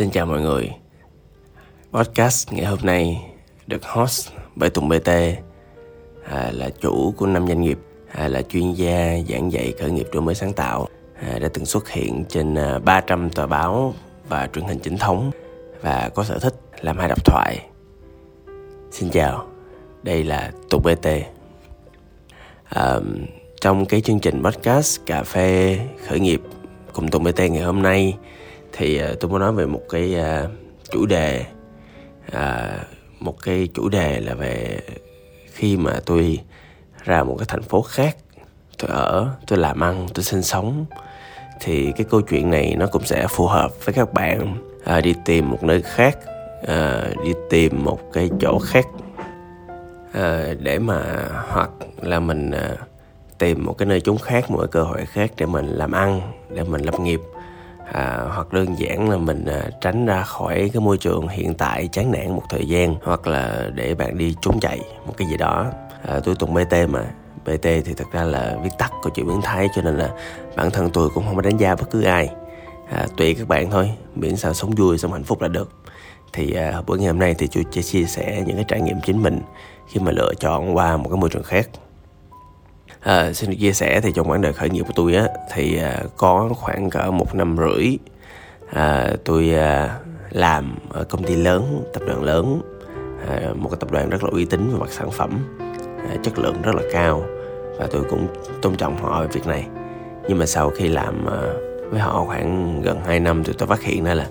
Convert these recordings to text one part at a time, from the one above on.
Xin chào mọi người. Podcast ngày hôm nay được host bởi Tùng BT à, là chủ của năm doanh nghiệp à, là chuyên gia giảng dạy khởi nghiệp đổi mới sáng tạo à, đã từng xuất hiện trên à, 300 tờ báo và truyền hình chính thống và có sở thích làm hai độc thoại. Xin chào, đây là Tùng BT à, Trong cái chương trình podcast cà phê khởi nghiệp cùng Tùng BT ngày hôm nay thì uh, tôi muốn nói về một cái uh, chủ đề uh, một cái chủ đề là về khi mà tôi ra một cái thành phố khác tôi ở tôi làm ăn tôi sinh sống thì cái câu chuyện này nó cũng sẽ phù hợp với các bạn uh, đi tìm một nơi khác uh, đi tìm một cái chỗ khác uh, để mà hoặc là mình uh, tìm một cái nơi chốn khác một cái cơ hội khác để mình làm ăn để mình lập nghiệp à, hoặc đơn giản là mình à, tránh ra khỏi cái môi trường hiện tại chán nản một thời gian hoặc là để bạn đi trốn chạy một cái gì đó. À, tôi tụng bt mà. Bt thì thật ra là viết tắt của chữ biến thái cho nên là bản thân tôi cũng không có đánh giá bất cứ ai. À, tùy các bạn thôi miễn sao sống vui sống hạnh phúc là được. Thì à, buổi ngày hôm nay thì tôi sẽ chia sẻ những cái trải nghiệm chính mình khi mà lựa chọn qua một cái môi trường khác. À, xin được chia sẻ thì trong quãng đời khởi nghiệp của tôi á thì à, có khoảng cỡ một năm rưỡi à, tôi à, làm ở công ty lớn tập đoàn lớn à, một cái tập đoàn rất là uy tín về mặt sản phẩm à, chất lượng rất là cao và tôi cũng tôn trọng họ về việc này. Nhưng mà sau khi làm à, với họ khoảng gần 2 năm thì tôi phát hiện ra là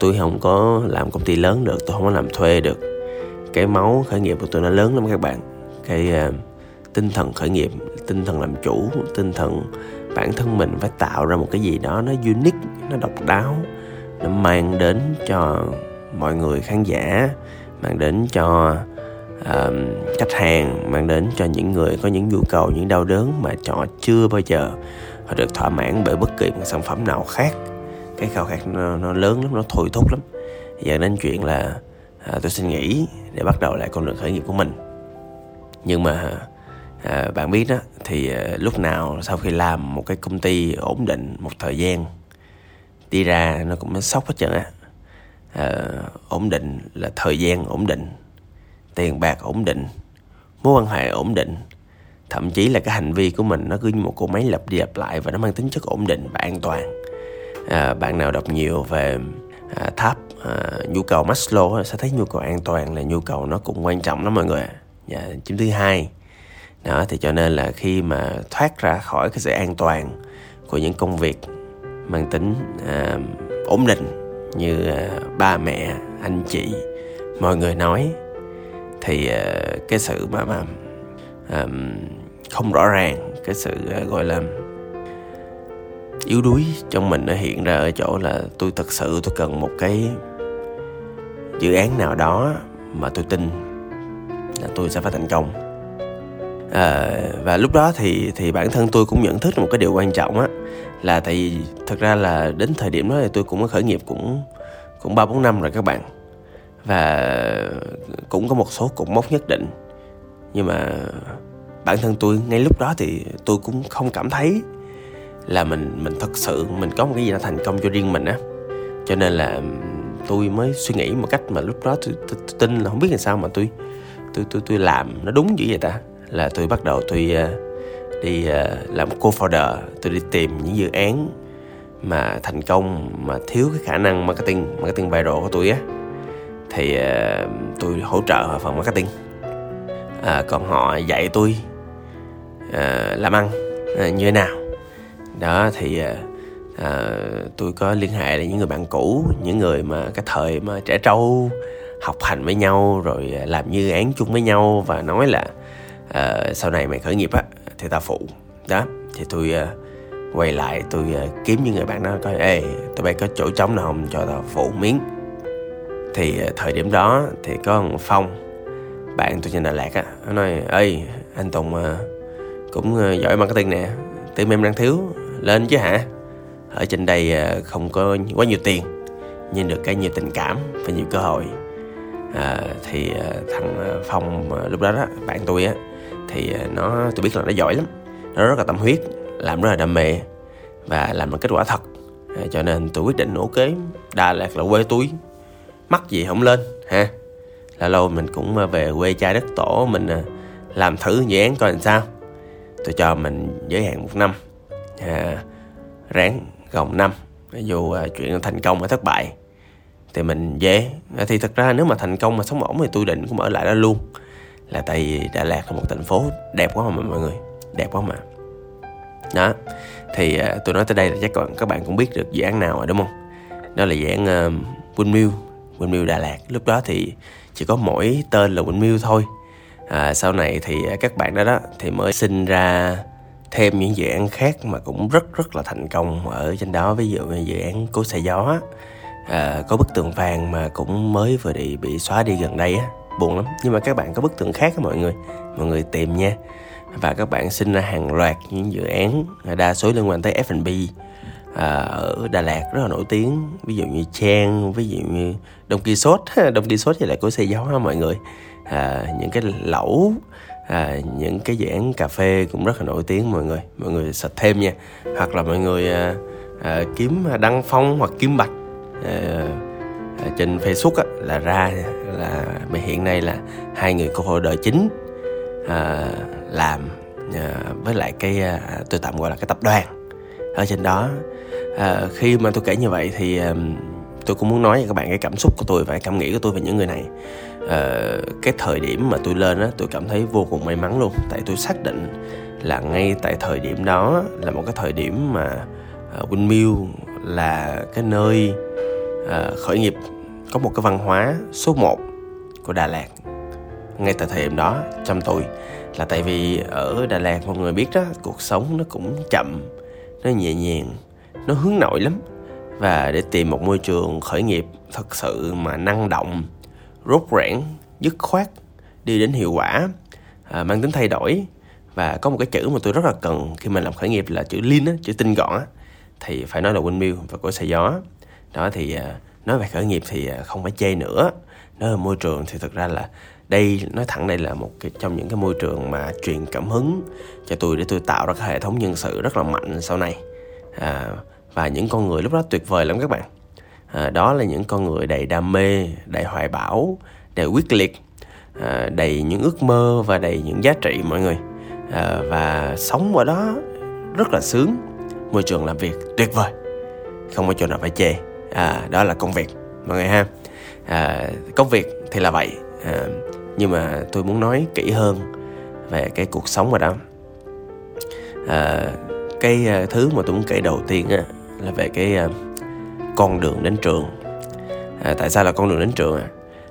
tôi không có làm công ty lớn được tôi không có làm thuê được. Cái máu khởi nghiệp của tôi nó lớn lắm các bạn. Cái uh, tinh thần khởi nghiệp tinh thần làm chủ tinh thần bản thân mình phải tạo ra một cái gì đó nó unique nó độc đáo nó mang đến cho mọi người khán giả mang đến cho uh, khách hàng mang đến cho những người có những nhu cầu những đau đớn mà họ chưa bao giờ họ được thỏa mãn bởi bất kỳ một sản phẩm nào khác. Cái khao khát nó, nó lớn lắm nó thôi thúc lắm. Giờ đến chuyện là à, tôi xin nghỉ để bắt đầu lại con đường khởi nghiệp của mình. Nhưng mà à, bạn biết đó thì à, lúc nào sau khi làm một cái công ty ổn định một thời gian đi ra nó cũng sốc hết trơn á. À, ổn định là thời gian ổn định tiền bạc ổn định mối quan hệ ổn định. Thậm chí là cái hành vi của mình nó cứ như một cỗ máy lặp đi lặp lại và nó mang tính chất ổn định và an toàn. À, bạn nào đọc nhiều về à, tháp à, nhu cầu Maslow sẽ thấy nhu cầu an toàn là nhu cầu nó cũng quan trọng lắm mọi người dạ, chấm thứ hai đó thì cho nên là khi mà thoát ra khỏi cái sự an toàn của những công việc mang tính à, ổn định như à, ba mẹ anh chị mọi người nói thì à, cái sự mà mà à, không rõ ràng cái sự à, gọi là yếu đuối trong mình nó hiện ra ở chỗ là tôi thật sự tôi cần một cái dự án nào đó mà tôi tin là tôi sẽ phải thành công à, và lúc đó thì thì bản thân tôi cũng nhận thức một cái điều quan trọng á là tại vì thật ra là đến thời điểm đó thì tôi cũng có khởi nghiệp cũng cũng ba bốn năm rồi các bạn. Và cũng có một số cột mốc nhất định. Nhưng mà bản thân tôi ngay lúc đó thì tôi cũng không cảm thấy là mình mình thật sự mình có một cái gì đó thành công cho riêng mình á. Cho nên là tôi mới suy nghĩ một cách mà lúc đó tôi, tôi, tôi tin là không biết làm sao mà tôi tôi tôi tôi làm nó đúng dữ vậy ta là tôi bắt đầu tôi ờ, đi ờ, làm co-founder. Tôi đi tìm những dự án mà thành công mà thiếu cái khả năng marketing marketing viral của tôi á. Thì ờ, tôi hỗ trợ họ phần marketing. À, còn họ dạy tôi à, làm ăn à, như thế nào. Đó thì à, tôi có liên hệ với những người bạn cũ những người mà cái thời mà trẻ trâu học hành với nhau rồi làm như án chung với nhau và nói là uh, sau này mày khởi nghiệp á thì tao phụ. Đó thì tôi uh, ờ, quay lại tôi uh, ờ, kiếm những người bạn đó coi. Ê tụi bay có chỗ trống nào không? Cho tao phụ miếng. Thì uh, thời điểm đó thì có một phong bạn tôi trên đà lạt á nó nói ê anh tùng uh, cũng uh, giỏi marketing nè team em đang thiếu lên chứ hả? Ở trên đây uh, không có quá nhiều tiền nhưng được cái nhiều tình cảm và nhiều cơ hội. À, thì thằng phong lúc đó đó bạn tôi á thì à, nó tôi biết là nó giỏi lắm. Nó rất là tâm huyết làm rất là đam mê và làm được kết quả thật. À, cho nên tôi quyết định ok Đà Lạt là quê tôi. Mắc gì không lên ha? Là lâu mình cũng à, về quê cha đất tổ mình à, làm thử dự án coi làm sao. Tôi cho mình giới hạn một năm à, ráng gồng năm. Dù à, chuyện thành công hay thất bại thì mình dễ à, thì thật ra nếu mà thành công mà sống ổn thì tôi định cũng ở lại đó luôn là tại vì Đà Lạt là một thành phố đẹp quá mà mọi người đẹp quá mà. Đó. Thì à, uh, tôi nói tới đây là chắc còn các bạn cũng biết được dự án nào rồi đúng không? Đó là dự án uh, Windmill Windmill Đà Lạt. Lúc đó thì chỉ có mỗi tên là Windmill thôi. À, sau này thì à, các bạn đó đó thì mới sinh ra thêm những dự án khác mà cũng rất rất là thành công ở trên đó. Ví dụ như dự án cố xe gió à, có bức tường vàng mà cũng mới vừa bị bị xóa đi gần đây á buồn lắm. Nhưng mà các bạn có bức tượng khác mọi người. Mọi người tìm nha. Và các bạn sinh ra hàng loạt những dự án đa số liên quan tới F&B à, ở Đà Lạt rất là nổi tiếng. Ví dụ như Trang ví dụ như Đông kỳ Sốt Đông kỳ Sốt thì lại có xe gió ha mọi người. À, những cái lẩu à, những cái dự án cà phê cũng rất là nổi tiếng mọi người. Mọi người sạch thêm nha. Hoặc là mọi người à, à, kiếm đăng phong hoặc kiếm bạch. À, Ờ, trên Facebook á, là ra là hiện nay là hai người cô hội đời chính à, làm à, với lại cái à, tôi tạm gọi là cái tập đoàn ở trên đó. À, khi mà tôi kể như vậy thì à, tôi cũng muốn nói với các bạn cái cảm xúc của tôi và cái cảm nghĩ của tôi về những người này. À, cái thời điểm mà tôi lên á tôi cảm thấy vô cùng may mắn luôn tại tôi xác định là ngay tại thời điểm đó là một cái thời điểm mà uh, Windmill là cái nơi Ờ, khởi nghiệp có một cái văn hóa số 1 của Đà Lạt. Ngay tại thời điểm đó trong tôi là tại vì ở Đà Lạt mọi người biết đó cuộc sống nó cũng chậm nó nhẹ nhàng nó hướng nội lắm. Và để tìm một môi trường khởi nghiệp thật sự mà năng động rốt rẽn dứt khoát đi đến hiệu quả à, mang tính thay đổi. Và có một cái chữ mà tôi rất là cần khi mình làm khởi nghiệp là chữ lean á, chữ tinh gọn á, thì phải nói là windmill và của xài gió đó thì à, nói về khởi nghiệp thì à, không phải chê nữa. Nói về môi trường thì thực ra là đây nói thẳng đây là một cái, trong những cái môi trường mà truyền cảm hứng cho tôi để tôi tạo ra cái hệ thống nhân sự rất là mạnh sau này. À, và những con người lúc đó tuyệt vời lắm các bạn. À, đó là những con người đầy đam mê đầy hoài bão đầy quyết liệt à, đầy những ước mơ và đầy những giá trị mọi người. À, và sống ở đó rất là sướng. Môi trường làm việc tuyệt vời không có chỗ nào phải chê à, đó là công việc mọi người ha. À, công việc thì là vậy. À, nhưng mà tôi muốn nói kỹ hơn về cái cuộc sống ở đó. À, cái à, thứ mà tôi muốn kể đầu tiên á là về cái à, con đường đến trường. À, tại sao là con đường đến trường à?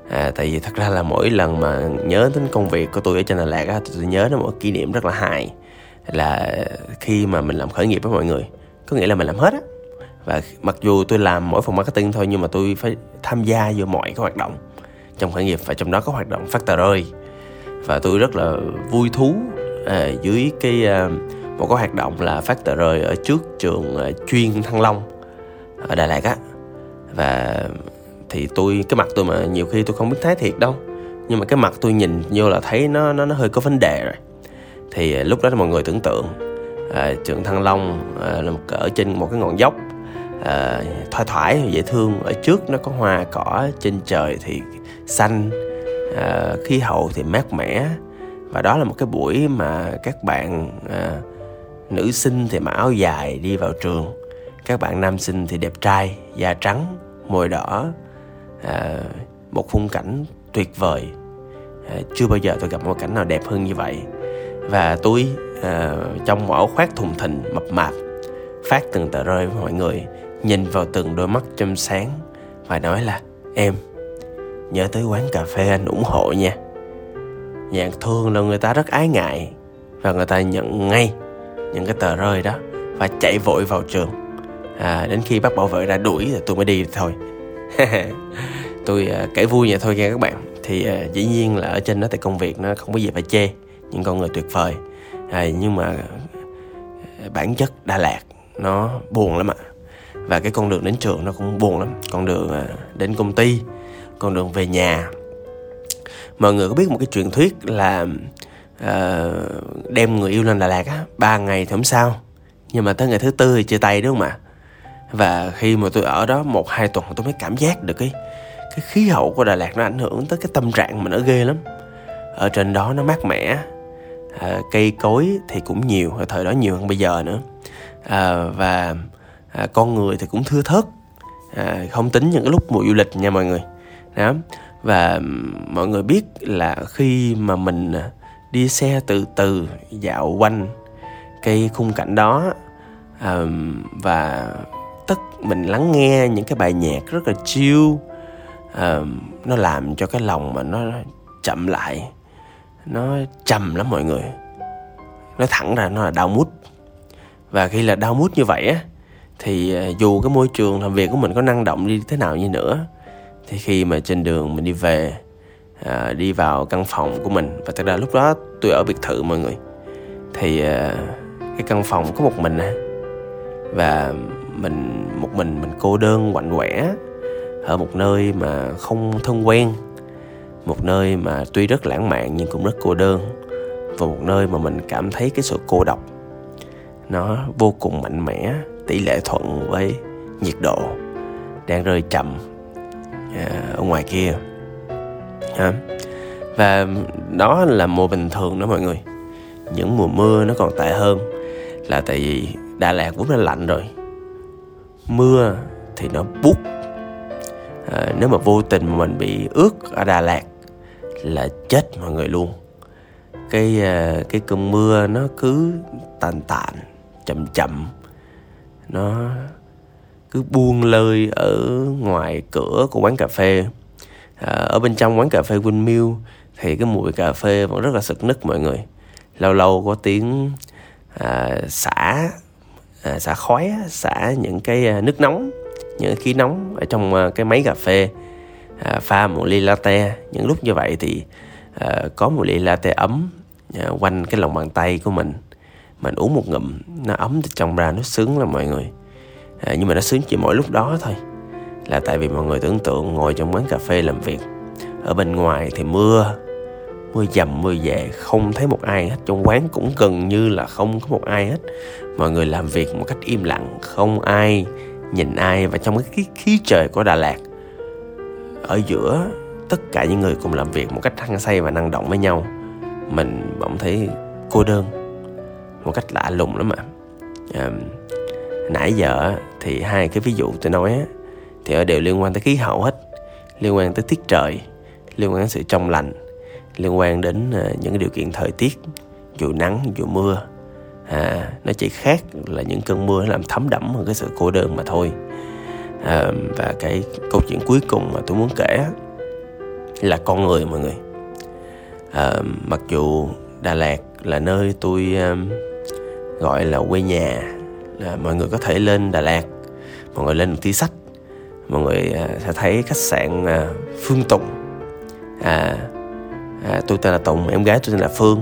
à tại vì thật ra là mỗi lần mà nhớ đến công việc của tôi ở trên Đà Lạt á tôi nhớ đến một kỷ niệm rất là hài là khi mà mình làm khởi nghiệp với mọi người. Có nghĩa là mình làm hết á và mặc dù tôi làm mỗi phòng marketing thôi nhưng mà tôi phải tham gia vào mọi cái hoạt động. Trong khởi nghiệp và trong đó có hoạt động phát tờ rơi. Và tôi rất là vui thú à, dưới cái à, một cái hoạt động là phát tờ rơi ở trước trường à, chuyên thăng long ở đà lạt á. Và thì tôi cái mặt tôi mà nhiều khi tôi không biết thái thiệt đâu nhưng mà cái mặt tôi nhìn vô là thấy nó nó nó hơi có vấn đề rồi. Thì à, lúc đó mọi người tưởng tượng à, trường thăng long à, là một ở trên một cái ngọn dốc à, thoải thoải dễ thương. Ở trước nó có hoa cỏ trên trời thì xanh. Uh, khí hậu thì mát mẻ. Và đó là một cái buổi mà các bạn uh, nữ sinh thì mặc áo dài đi vào trường. Các bạn nam sinh thì đẹp trai da trắng môi đỏ. À, một khung cảnh tuyệt vời. À, chưa bao giờ tôi gặp một cảnh nào đẹp hơn như vậy. Và tôi à, trong một áo khoác thùng thình mập mạp phát từng tờ rơi với mọi người nhìn vào từng đôi mắt trong sáng và nói là em nhớ tới quán cà phê anh ủng hộ nha. Nhạc thương là người ta rất ái ngại và người ta nhận ngay những cái tờ rơi đó và chạy vội vào trường. À, đến khi bác bảo vệ ra đuổi thì tôi mới đi thôi. Tôi à, kể vui vậy thôi nha các bạn. Thì à, dĩ nhiên là ở trên đó thì công việc nó không có gì phải chê những con người tuyệt vời. À, nhưng mà à, bản chất Đà Lạt nó buồn lắm ạ và cái con đường đến trường nó cũng buồn lắm. Con đường à, đến công ty con đường về nhà. Mọi người có biết một cái truyền thuyết là uh, đem người yêu lên Đà Lạt á ba ngày thì không sao. Nhưng mà tới ngày thứ tư thì chia tay đúng không ạ? Và khi mà tôi ở đó một hai tuần tôi mới cảm giác được cái cái khí hậu của Đà Lạt nó ảnh hưởng tới cái tâm trạng mình nó ghê lắm. Ở trên đó nó mát mẻ à, cây cối thì cũng nhiều ở thời đó nhiều hơn bây giờ nữa. À, và à, con người thì cũng thưa thớt. À, không tính những cái lúc mùa du lịch nha mọi người. Đó. Và mọi người biết là khi mà mình à, đi xe từ từ dạo quanh cái khung cảnh đó à, và tất mình lắng nghe những cái bài nhạc rất là chill à, nó làm cho cái lòng mà nó chậm lại nó trầm lắm mọi người. Nó thẳng ra nó là đau mút. Và khi là đau mút như vậy á thì ờ, dù cái môi trường làm việc của mình có năng động đi thế nào như nữa thì khi mà trên đường mình đi về à, đi vào căn phòng của mình và thật ra lúc đó tôi ở biệt thự mọi người thì à, cái căn phòng có một mình à. và mình một mình mình cô đơn quạnh quẻ ở một nơi mà không thân quen một nơi mà tuy rất lãng mạn nhưng cũng rất cô đơn và một nơi mà mình cảm thấy cái sự cô độc nó vô cùng mạnh mẽ tỷ lệ thuận với nhiệt độ đang rơi chậm à, ở ngoài kia. À, và đó là mùa bình thường đó mọi người. Những mùa mưa nó còn tệ hơn là tại vì Đà Lạt vốn đã lạnh rồi. Mưa thì nó bút à, nếu mà vô tình mà mình bị ướt ở Đà Lạt là chết mọi người luôn. Cái à, cái cơn mưa nó cứ tàn tàn chậm chậm nó cứ buông lơi ở ngoài cửa của quán cà phê. À, ở bên trong quán cà phê Windmill thì cái mùi cà phê vẫn rất là sực nức mọi người. Lâu lâu có tiếng à, xả à, xả khói xả những cái à, nước nóng những khí nóng ở trong à, cái máy cà phê à, pha một ly latte. Những lúc như vậy thì à, có một ly latte ấm à, quanh cái lòng bàn tay của mình mình uống một ngụm nó ấm từ trong ra nó sướng lắm mọi người. À, nhưng mà nó sướng chỉ mỗi lúc đó thôi. Là tại vì mọi người tưởng tượng ngồi trong quán cà phê làm việc. Ở bên ngoài thì mưa mưa dầm mưa về không thấy một ai hết. Trong quán cũng gần như là không có một ai hết. Mọi người làm việc một cách im lặng không ai nhìn ai và trong cái khí, khí trời của Đà Lạt. Ở giữa tất cả những người cùng làm việc một cách hăng say và năng động với nhau mình bỗng thấy cô đơn một cách lạ lùng lắm mà à, nãy giờ thì hai cái ví dụ tôi nói thì đều liên quan tới khí hậu hết. Liên quan tới tiết trời liên quan đến sự trong lành liên quan đến ờ, những điều kiện thời tiết dù nắng dù mưa. À, nó chỉ khác là những cơn mưa làm thấm đẫm hơn cái sự cô đơn mà thôi. À, và cái câu chuyện cuối cùng mà tôi muốn kể là con người mọi người. À, mặc dù Đà Lạt là nơi tôi um, gọi là quê nhà. Là mọi người có thể lên Đà Lạt mọi người lên một tí sách mọi người à, sẽ thấy khách sạn à, Phương Tùng. À, à, tôi tên là Tùng em gái tôi tên là Phương.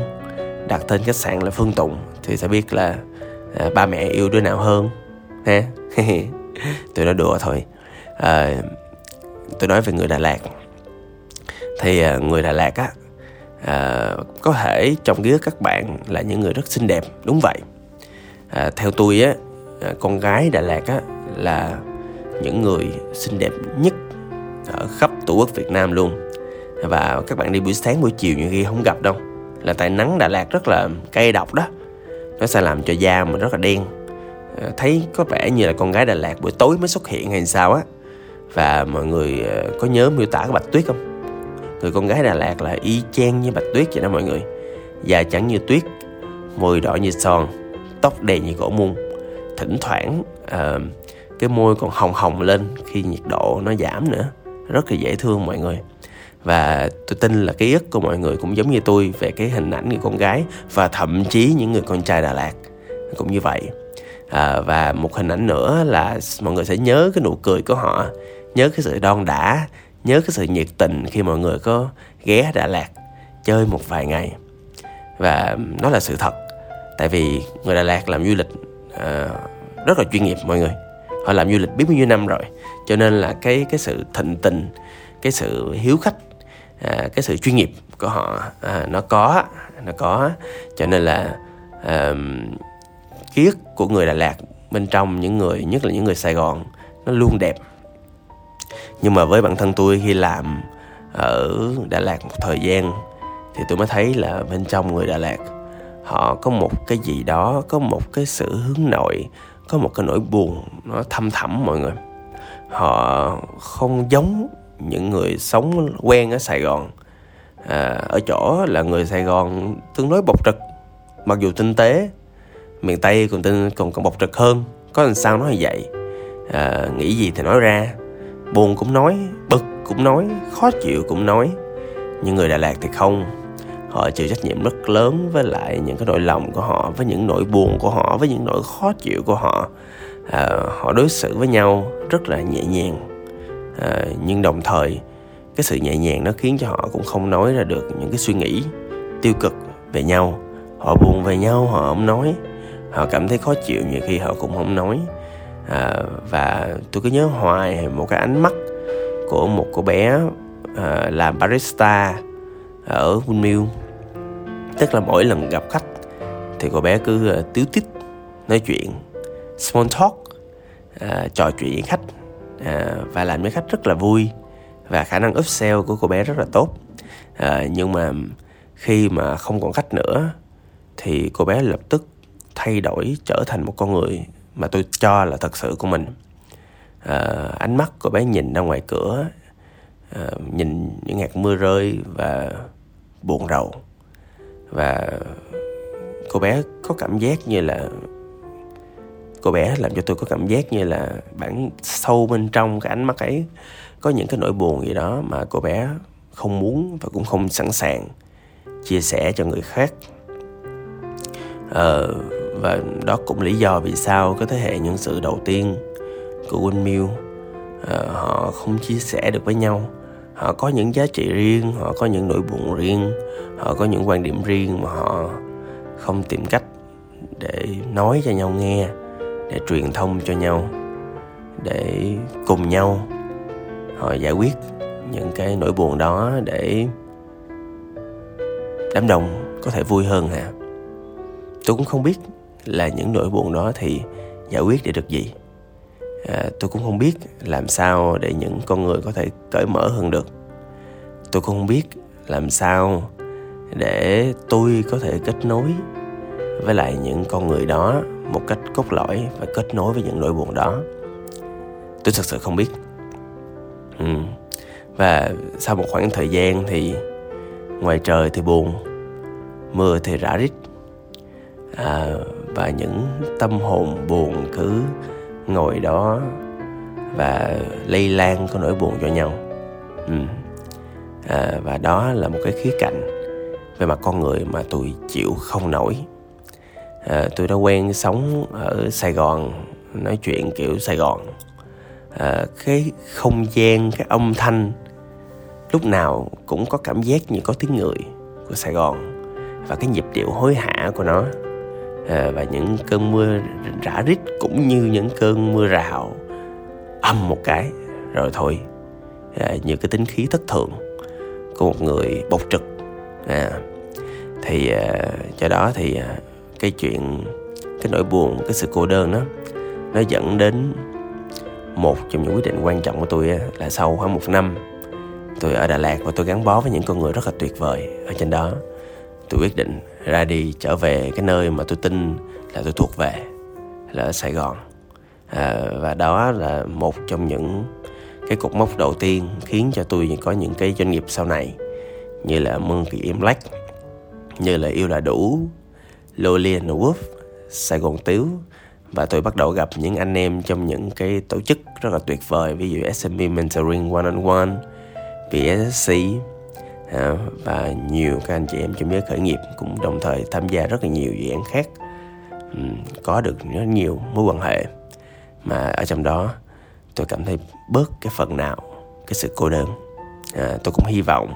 Đặt tên khách sạn là Phương Tùng thì sẽ biết là à, ba mẹ yêu đứa nào hơn ha? Tôi nói đùa thôi. À, tôi nói về người Đà Lạt. Thì à, người Đà Lạt á à, có thể trong ký ức các bạn là những người rất xinh đẹp đúng vậy à, theo tôi á à, con gái Đà Lạt á là những người xinh đẹp nhất ở khắp tổ quốc Việt Nam luôn. Và các bạn đi buổi sáng buổi chiều nhiều khi không gặp đâu. Là tại nắng Đà Lạt rất là cay độc đó. Nó sẽ làm cho da mình rất là đen. À, thấy có vẻ như là con gái Đà Lạt buổi tối mới xuất hiện hay sao á. Và mọi người à, có nhớ miêu tả cái bạch tuyết không? Người con gái Đà Lạt là y chang như bạch tuyết vậy đó mọi người. Da trắng như tuyết môi đỏ như son tóc đen như gỗ mung thỉnh thoảng uh, cái môi còn hồng hồng lên khi nhiệt độ nó giảm nữa. Rất là dễ thương mọi người. Và tôi tin là ký ức của mọi người cũng giống như tôi về cái hình ảnh người con gái và thậm chí những người con trai Đà Lạt. Cũng như vậy. À, và một hình ảnh nữa là mọi người sẽ nhớ cái nụ cười của họ nhớ cái sự đon đả nhớ cái sự nhiệt tình khi mọi người có ghé Đà Lạt chơi một vài ngày. Và nó là sự thật tại vì người Đà Lạt làm du lịch uh, rất là chuyên nghiệp mọi người. Họ làm du lịch biết bao nhiêu năm rồi. Cho nên là cái cái sự thịnh tình cái sự hiếu khách uh, cái sự chuyên nghiệp của họ uh, nó có nó có. Cho nên là uh, ký ức của người Đà Lạt bên trong những người nhất là những người sài gòn nó luôn đẹp. Nhưng mà với bản thân tôi khi làm ở đà lạt một thời gian thì tôi mới thấy là bên trong người đà lạt họ có một cái gì đó có một cái sự hướng nội có một cái nỗi buồn nó thâm thẳm mọi người. Họ không giống những người sống quen ở sài gòn. À, ở chỗ là người sài gòn tương đối bộc trực mặc dù tinh tế miền tây còn tinh còn còn bộc trực hơn có làm sao nói như vậy? À, nghĩ gì thì nói ra buồn cũng nói bực cũng nói khó chịu cũng nói. Nhưng người đà lạt thì không họ chịu trách nhiệm rất lớn với lại những cái nỗi lòng của họ với những nỗi buồn của họ với những nỗi khó chịu của họ. À, họ đối xử với nhau rất là nhẹ nhàng. À, nhưng đồng thời cái sự nhẹ nhàng nó khiến cho họ cũng không nói ra được những cái suy nghĩ tiêu cực về nhau. Họ buồn về nhau họ không nói. Họ cảm thấy khó chịu nhiều khi họ cũng không nói. À, và tôi cứ nhớ hoài một cái ánh mắt của một cô bé à, làm barista ở Windmill. Tức là mỗi lần gặp khách thì cô bé cứ uh, tiếu tít nói chuyện small talk uh, trò chuyện với khách uh, và làm với khách rất là vui và khả năng upsell của cô bé rất là tốt. Uh, nhưng mà khi mà không còn khách nữa thì cô bé lập tức thay đổi trở thành một con người mà tôi cho là thật sự của mình. À, ánh mắt của bé nhìn ra ngoài cửa à, nhìn những hạt mưa rơi và buồn rầu. Và cô bé có cảm giác như là cô bé làm cho tôi có cảm giác như là bản sâu bên trong cái ánh mắt ấy có những cái nỗi buồn gì đó mà cô bé không muốn và cũng không sẵn sàng chia sẻ cho người khác. Ờ, và đó cũng lý do vì sao cái thế hệ nhân sự đầu tiên của Windmill uh, ờ, họ không chia sẻ được với nhau họ có những giá trị riêng, họ có những nỗi buồn riêng, họ có những quan điểm riêng mà họ không tìm cách để nói cho nhau nghe, để truyền thông cho nhau, để cùng nhau. Họ giải quyết những cái nỗi buồn đó để đám đông có thể vui hơn hả? Tôi cũng không biết là những nỗi buồn đó thì giải quyết để được gì à, tôi cũng không biết làm sao để những con người có thể cởi mở hơn được. Tôi cũng không biết làm sao để tôi có thể kết nối với lại những con người đó một cách cốt lõi và kết nối với những nỗi buồn đó. Tôi thật sự không biết. Ừ. và sau một khoảng thời gian thì ngoài trời thì buồn mưa thì rã rít. À, và những tâm hồn buồn cứ ngồi đó và lây lan cái nỗi buồn cho nhau. Ừ. à, và đó là một cái khía cạnh về mặt con người mà tôi chịu không nổi. À, tôi đã quen sống ở sài gòn nói chuyện kiểu sài gòn. À, cái không gian cái âm thanh lúc nào cũng có cảm giác như có tiếng người của sài gòn và cái nhịp điệu hối hả của nó. Ờ, và những cơn mưa rã rít cũng như những cơn mưa rào âm một cái rồi thôi. À, như cái tính khí thất thường của một người bộc trực. À, thì à, cho đó thì à, cái chuyện cái nỗi buồn cái sự cô đơn đó nó dẫn đến một trong những quyết định quan trọng của tôi là sau khoảng một năm tôi ở Đà Lạt và tôi gắn bó với những con người rất là tuyệt vời ở trên đó. Tôi quyết định ra đi trở về cái nơi mà tôi tin là tôi thuộc về là ở Sài Gòn. À, và đó là một trong những cái cột mốc đầu tiên khiến cho tôi có những cái doanh nghiệp sau này như là Monkey Black như là Yêu là đủ Lolian Wolf Sài Gòn Tiếu. Và tôi bắt đầu gặp những anh em trong những cái tổ chức rất là tuyệt vời ví dụ SMB Mentoring One on One PSC và nhiều các anh chị em trong giới khởi nghiệp cũng đồng thời tham gia rất là nhiều dự án khác. Có được rất nhiều mối quan hệ. Mà ở trong đó tôi cảm thấy bớt cái phần nào cái sự cô đơn. À, tôi cũng hy vọng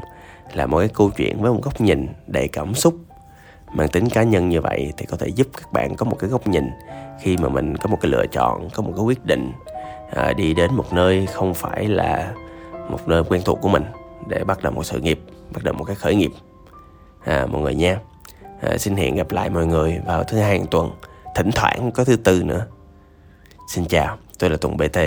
là mỗi cái câu chuyện với một góc nhìn đầy cảm xúc mang tính cá nhân như vậy thì có thể giúp các bạn có một cái góc nhìn khi mà mình có một cái lựa chọn có một cái quyết định à, đi đến một nơi không phải là một nơi quen thuộc của mình để bắt đầu một sự nghiệp bắt đầu một cái khởi nghiệp. À, mọi người nha. À, xin hẹn gặp lại mọi người vào thứ hai hàng tuần thỉnh thoảng có thứ tư nữa. Xin chào, tôi là Tùng BT